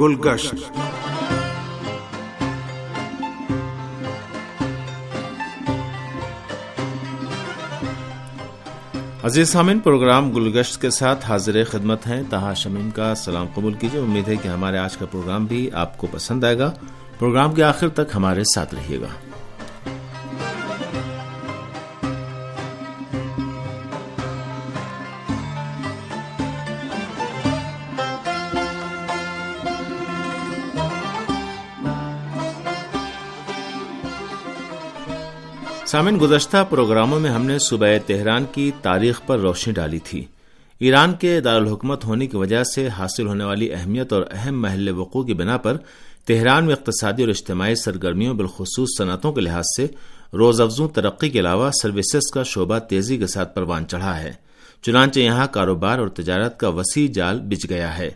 گلگشت۔ عزیز سامن پروگرام گلگشت کے ساتھ حاضر خدمت ہیں تاہا شمیم کا۔ سلام قبول کیجیے۔ امید ہے کہ ہمارے آج کا پروگرام بھی آپ کو پسند آئے گا۔ پروگرام کے آخر تک ہمارے ساتھ رہیے گا۔ سامن گزشتہ پروگراموں میں ہم نے صوبہ تہران کی تاریخ پر روشنی ڈالی تھی۔ ایران کے دارالحکومت ہونے کی وجہ سے حاصل ہونے والی اہمیت اور اہم محل وقوع کی بنا پر تہران میں اقتصادی اور اجتماعی سرگرمیوں بالخصوص صنعتوں کے لحاظ سے روز افزوں ترقی کے علاوہ سروسز کا شعبہ تیزی کے ساتھ پروان چڑھا ہے۔ چنانچہ یہاں کاروبار اور تجارت کا وسیع جال بچ گیا ہے۔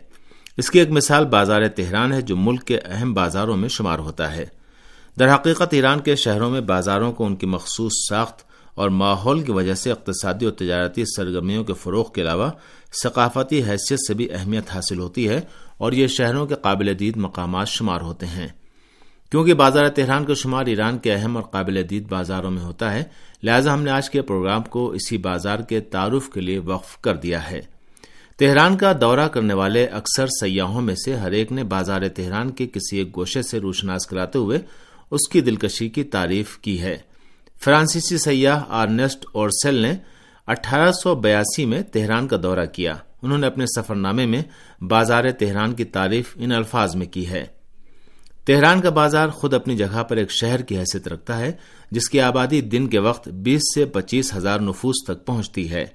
اس کی ایک مثال بازار تہران ہے جو ملک کے اہم بازاروں میں شمار ہوتا ہے۔ در حقیقت ایران کے شہروں میں بازاروں کو ان کی مخصوص ساخت اور ماحول کی وجہ سے اقتصادی اور تجارتی سرگرمیوں کے فروغ کے علاوہ ثقافتی حیثیت سے بھی اہمیت حاصل ہوتی ہے اور یہ شہروں کے قابل دید مقامات شمار ہوتے ہیں۔ کیونکہ بازار تہران کا شمار ایران کے اہم اور قابل دید بازاروں میں ہوتا ہے، لہذا ہم نے آج کے پروگرام کو اسی بازار کے تعارف کے لیے وقف کر دیا ہے۔ تہران کا دورہ کرنے والے اکثر سیاحوں میں سے ہر ایک نے بازار تہران کے کسی ایک گوشے سے روشناس کراتے ہوئے اس کی دلکشی کی تعریف کی ہے۔ فرانسیسی سیاح آرنیسٹ اورسل نے اٹھارہ سو بیاسی میں تہران کا دورہ کیا۔ انہوں نے اپنے سفر نامے میں بازار تہران کی تعریف ان الفاظ میں کی ہے۔ تہران کا بازار خود اپنی جگہ پر ایک شہر کی حیثیت رکھتا ہے، جس کی آبادی دن کے وقت بیس سے پچیس ہزار نفوس تک پہنچتی ہے۔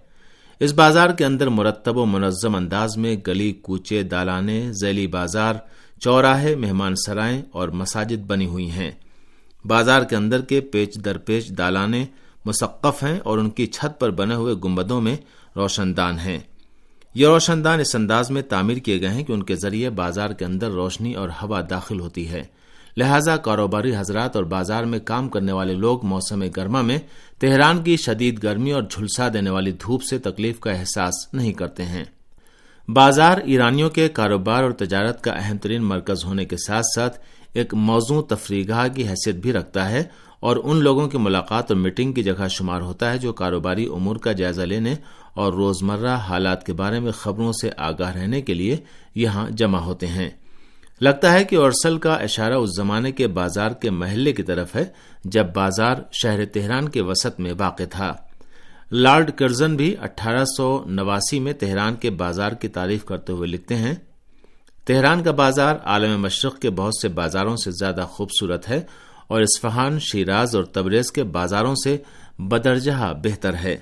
اس بازار کے اندر مرتب و منظم انداز میں گلی، کوچے دالانے ذیلی بازار، چوراہے، مہمان سرائیں اور مساجد بنی ہوئی ہیں۔ بازار کے اندر کے پیچ در پیچ دالانے مسقف ہیں اور ان کی چھت پر بنے ہوئے گنبدوں میں روشن دان ہیں۔ یہ روشن دان اس انداز میں تعمیر کیے گئے ہیں کہ ان کے ذریعے بازار کے اندر روشنی اور ہوا داخل ہوتی ہے۔ لہذا کاروباری حضرات اور بازار میں کام کرنے والے لوگ موسم گرما میں تہران کی شدید گرمی اور جھلسا دینے والی دھوپ سے تکلیف کا احساس نہیں کرتے ہیں۔ بازار ایرانیوں کے کاروبار اور تجارت کا اہم ترین مرکز ہونے کے ساتھ ساتھ ایک موزوں تفریح کی حیثیت بھی رکھتا ہے اور ان لوگوں کی ملاقات اور میٹنگ کی جگہ شمار ہوتا ہے جو کاروباری امور کا جائزہ لینے اور روزمرہ حالات کے بارے میں خبروں سے آگاہ رہنے کے لیے یہاں جمع ہوتے ہیں۔ لگتا ہے کہ اورسل کا اشارہ اس زمانے کے بازار کے محلے کی طرف ہے، جب بازار شہر تہران کے وسط میں واقع تھا۔ لارڈ کرزن بھی اٹھارہ سو نواسی میں تہران کے بازار کی تعریف کرتے ہوئے لکھتے ہیں تہران کا بازار عالم مشرق کے بہت سے بازاروں سے زیادہ خوبصورت ہے اور اسفہان شیراز اور تبریز کے بازاروں سے بدرجہ بہتر ہے۔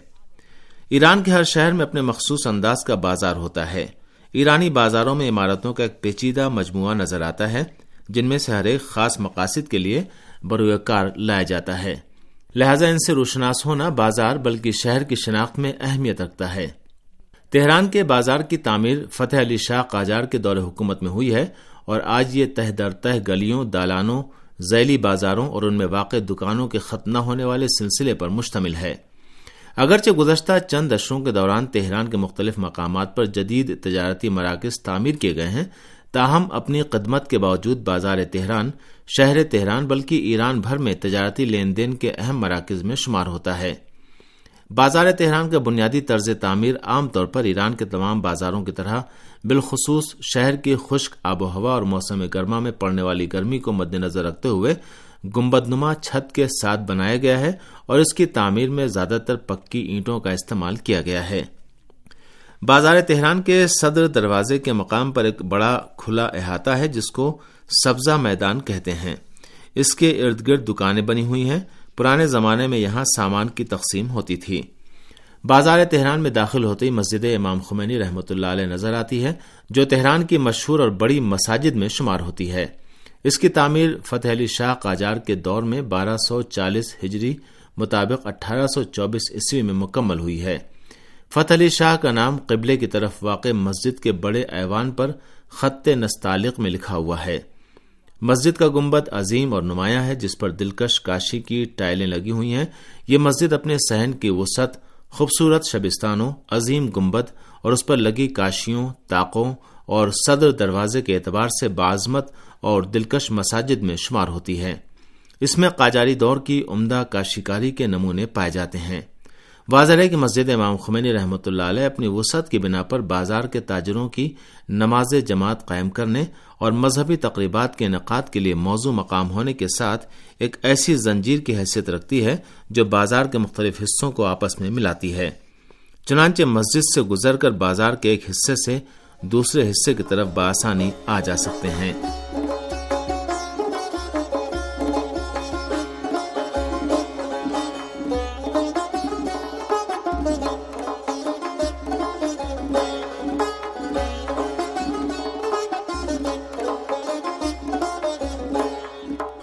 ایران کے ہر شہر میں اپنے مخصوص انداز کا بازار ہوتا ہے۔ ایرانی بازاروں میں عمارتوں کا ایک پیچیدہ مجموعہ نظر آتا ہے، جن میں سے ہر ایک خاص مقاصد کے لیے بروئے کار لایا جاتا ہے۔ لہذا ان سے روشناس ہونا بازار بلکہ شہر کی شناخت میں اہمیت رکھتا ہے۔ تہران کے بازار کی تعمیر فتح علی شاہ قاجار کے دور حکومت میں ہوئی ہے اور آج یہ تہ در تہ گلیوں، دالانوں، ذیلی بازاروں اور ان میں واقع دکانوں کے ختم نہ ہونے والے سلسلے پر مشتمل ہے۔ اگرچہ گزشتہ چند اشروں کے دوران تہران کے مختلف مقامات پر جدید تجارتی مراکز تعمیر کیے گئے ہیں، تاہم اپنی قدمت کے باوجود بازار تہران شہر تہران بلکہ ایران بھر میں تجارتی لین دین کے اہم مراکز میں شمار ہوتا ہے۔ بازار تہران کا بنیادی طرز تعمیر عام طور پر ایران کے تمام بازاروں کی طرح، بالخصوص شہر کی خشک آب و ہوا اور موسم گرما میں پڑنے والی گرمی کو مد نظر رکھتے ہوئے گمبد نما چھت کے ساتھ بنایا گیا ہے اور اس کی تعمیر میں زیادہ تر پکی اینٹوں کا استعمال کیا گیا ہے۔ بازار تہران کے صدر دروازے کے مقام پر ایک بڑا کھلا احاطہ ہے جس کو سبزہ میدان کہتے ہیں۔ اس کے ارد گرد دکانیں بنی ہوئی ہیں۔ پرانے زمانے میں یہاں سامان کی تقسیم ہوتی تھی۔ بازار تہران میں داخل ہوتے ہی مسجد امام خمینی رحمۃ اللہ علیہ نظر آتی ہے، جو تہران کی مشہور اور بڑی مساجد میں شمار ہوتی ہے۔ اس کی تعمیر فتح علی شاہ قاجار کے دور میں بارہ سو چالیس ہجری مطابق اٹھارہ سو چوبیس عیسوی میں مکمل ہوئی ہے۔ فتح علی شاہ کا نام قبلے کی طرف واقع مسجد کے بڑے ایوان پر خط نستعلق میں لکھا ہوا ہے۔ مسجد کا گنبد عظیم اور نمایاں ہے، جس پر دلکش کاشی کی ٹائلیں لگی ہوئی ہیں۔ یہ مسجد اپنے سہن کی وسعت، خوبصورت شبستانوں، عظیم گنبد اور اس پر لگی کاشیوں تاقوں اور صدر دروازے کے اعتبار سے بازمت اور دلکش مساجد میں شمار ہوتی ہے۔ اس میں قاجاری دور کی عمدہ کاشیکاری کے نمونے پائے جاتے ہیں۔ واضح ہے کہ مسجد امام خمینی رحمۃ اللہ علیہ اپنی وسعت کی بنا پر بازار کے تاجروں کی نماز جماعت قائم کرنے اور مذہبی تقریبات کے انعقاد کے لیے موضوع مقام ہونے کے ساتھ ایک ایسی زنجیر کی حیثیت رکھتی ہے جو بازار کے مختلف حصوں کو آپس میں ملاتی ہے۔ چنانچہ مسجد سے گزر کر بازار کے ایک حصے سے دوسرے حصے کی طرف بآسانی آ جا سکتے ہیں۔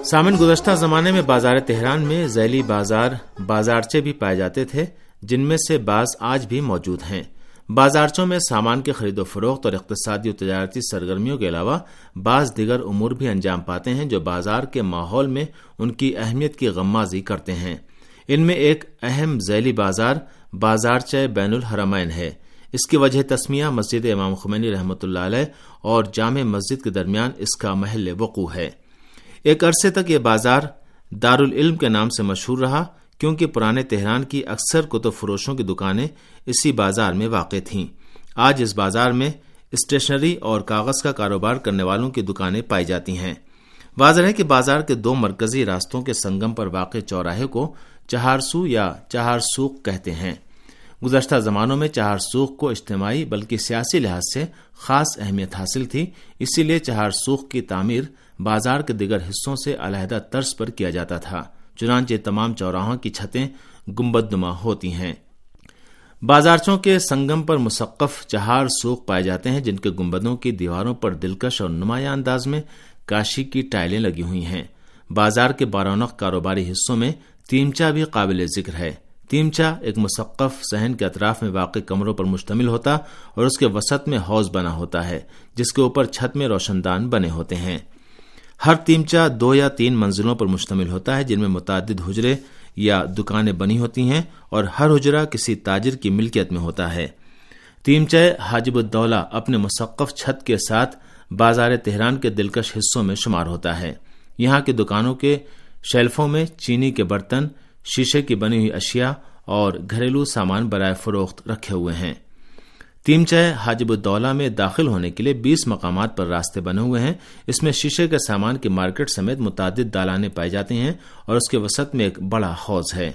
سامن گزشتہ زمانے میں بازار تہران میں ذیلی بازار، بازارچے بھی پائے جاتے تھے، جن میں سے بعض آج بھی موجود ہیں۔ بازارچوں میں سامان کے خرید و فروخت اور اقتصادی و تجارتی سرگرمیوں کے علاوہ بعض دیگر امور بھی انجام پاتے ہیں جو بازار کے ماحول میں ان کی اہمیت کی غمازی کرتے ہیں۔ ان میں ایک اہم ذیلی بازار بازارچہ بین الحرمین ہے۔ اس کی وجہ تسمیہ مسجد امام خمینی رحمۃ اللہ علیہ اور جامع مسجد کے درمیان اس کا محل وقوع ہے۔ ایک عرصے تک یہ بازار دارالعلم کے نام سے مشہور رہا، کیونکہ پرانے تہران کی اکثر کتب فروشوں کی دکانیں اسی بازار میں واقع تھیں۔ آج اس بازار میں اسٹیشنری اور کاغذ کا کاروبار کرنے والوں کی دکانیں پائی جاتی ہیں۔ واضح ہے کہ بازار کے دو مرکزی راستوں کے سنگم پر واقع چوراہے کو چہار سو یا چہار سوخ کہتے ہیں۔ گزشتہ زمانوں میں چہار سوخ کو اجتماعی بلکہ سیاسی لحاظ سے خاص اہمیت حاصل تھی، اسی لیے چہار سوخ کی تعمیر بازار کے دیگر حصوں سے علیحدہ طرز پر کیا جاتا تھا۔ چنانچہ تمام چوراہوں کی چھتیں گمبد نما ہوتی ہیں۔ بازارچوں کے سنگم پر مسقف چہار سوکھ پائے جاتے ہیں، جن کے گمبدوں کی دیواروں پر دلکش اور نمایاں انداز میں کاشی کی ٹائلیں لگی ہوئی ہیں۔ بازار کے بارونق کاروباری حصوں میں تیمچا بھی قابل ذکر ہے۔ تیمچا ایک مسقف صحن کے اطراف میں واقع کمروں پر مشتمل ہوتا اور اس کے وسط میں حوض بنا ہوتا ہے، جس کے اوپر چھت میں روشن دان بنے ہوتے ہیں۔ ہر تیمچا دو یا تین منزلوں پر مشتمل ہوتا ہے، جن میں متعدد حجرے یا دکانیں بنی ہوتی ہیں اور ہر حجرہ کسی تاجر کی ملکیت میں ہوتا ہے۔ تیمچہ حاجب الدولہ اپنے مسقف چھت کے ساتھ بازار تہران کے دلکش حصوں میں شمار ہوتا ہے۔ یہاں کی دکانوں کے شیلفوں میں چینی کے برتن شیشے کی بنی ہوئی اشیاء اور گھریلو سامان برائے فروخت رکھے ہوئے ہیں۔ تیمچہ حاجب الدولہ میں داخل ہونے کے لیے بیس مقامات پر راستے بنے ہوئے ہیں۔ اس میں شیشے کے سامان کی مارکیٹ سمیت متعدد دالانے پائی جاتی ہیں اور اس کے وسط میں ایک بڑا حوض ہے۔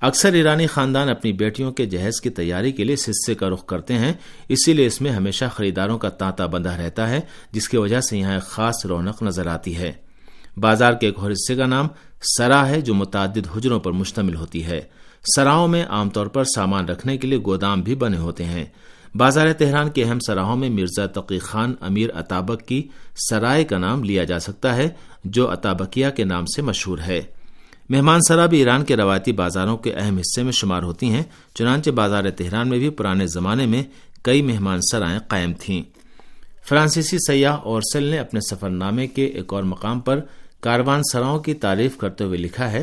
اکثر ایرانی خاندان اپنی بیٹیوں کے جہیز کی تیاری کے لیے اس حصے کا رخ کرتے ہیں۔ اسی لیے اس میں ہمیشہ خریداروں کا تانتا بندہ رہتا ہے، جس کی وجہ سے یہاں ایک خاص رونق نظر آتی ہے۔ بازار کے ایک اور حصے کا نام سرا ہے جو متعدد حجروں پر مشتمل ہوتی ہے۔ سراؤں میں عام طور پر سامان رکھنے کے لیے گودام بھی بنے ہوتے ہیں۔ بازار تہران کے اہم سراہوں میں مرزا تقی خان امیر اطابق کی سرائے کا نام لیا جا سکتا ہے، جو اطابقیہ کے نام سے مشہور ہے۔ مہمان سرا بھی ایران کے روایتی بازاروں کے اہم حصے میں شمار ہوتی ہیں، چنانچہ بازار تہران میں بھی پرانے زمانے میں کئی مہمان سرائیں قائم تھیں۔ فرانسیسی سیاح اورسل نے اپنے سفر نامے کے ایک اور مقام پر کاروان سراؤں کی تعریف کرتے ہوئے لکھا ہے،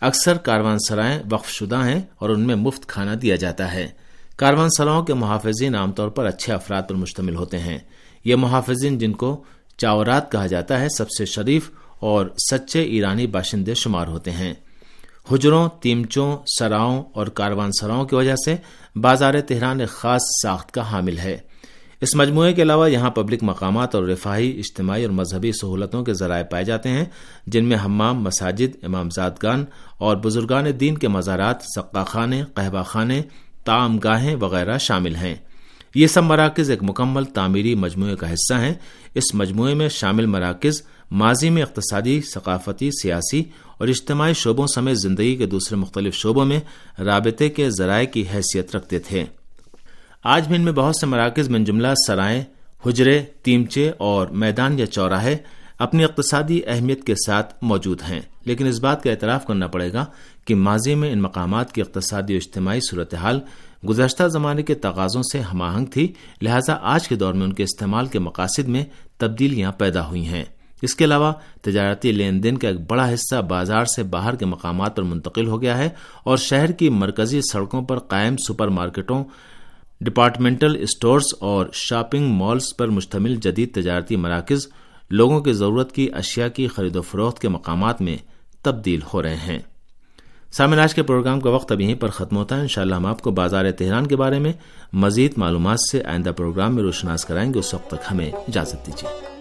اکثر کاروان سرائیں وقف شدہ ہیں اور ان میں مفت کھانا دیا جاتا ہے۔ کاروان سلاؤں کے محافظین عام طور پر اچھے افراد پر مشتمل ہوتے ہیں۔ یہ محافظین جن کو چاورات کہا جاتا ہے، سب سے شریف اور سچے ایرانی باشندے شمار ہوتے ہیں۔ حجروں، تیمچوں، سراؤں اور کاروان سراؤں کی وجہ سے بازار تہران ایک خاص ساخت کا حامل ہے۔ اس مجموعے کے علاوہ یہاں پبلک مقامات اور رفاہی، اجتماعی اور مذہبی سہولتوں کے ذرائع پائے جاتے ہیں، جن میں حمام، مساجد، امام زادگان اور بزرگان دین کے مزارات سقا خانے قہبہ خانے تام گاہیں وغیرہ شامل ہیں۔ یہ سب مراکز ایک مکمل تعمیری مجموعے کا حصہ ہیں۔ اس مجموعے میں شامل مراکز ماضی میں اقتصادی، ثقافتی، سیاسی اور اجتماعی شعبوں سمیت زندگی کے دوسرے مختلف شعبوں میں رابطے کے ذرائع کی حیثیت رکھتے تھے۔ آج بھی ان میں بہت سے مراکز من جملہ، سرائیں، حجرے، تیمچے اور میدان یا چوراہے اپنی اقتصادی اہمیت کے ساتھ موجود ہیں۔ لیکن اس بات کا اعتراف کرنا پڑے گا کہ ماضی میں ان مقامات کی اقتصادی و اجتماعی صورتحال گزشتہ زمانے کے تقاضوں سے ہم آہنگ تھی، لہذا آج کے دور میں ان کے استعمال کے مقاصد میں تبدیلیاں پیدا ہوئی ہیں۔ اس کے علاوہ، تجارتی لین دین کا ایک بڑا حصہ بازار سے باہر کے مقامات پر منتقل ہو گیا ہے اور شہر کی مرکزی سڑکوں پر قائم سپر مارکیٹوں ڈپارٹمنٹل اسٹورز اور شاپنگ مالز پر مشتمل جدید تجارتی مراکز لوگوں کی ضرورت کی اشیاء کی خرید و فروخت کے مقامات میں تبدیل ہو رہے ہیں۔ سامن آج کے پروگرام کا وقت اب یہیں پر ختم ہوتا ہے۔ انشاءاللہ ہم آپ کو بازار تہران کے بارے میں مزید معلومات سے آئندہ پروگرام میں روشناس کرائیں گے۔ اس وقت تک ہمیں اجازت دیجیے۔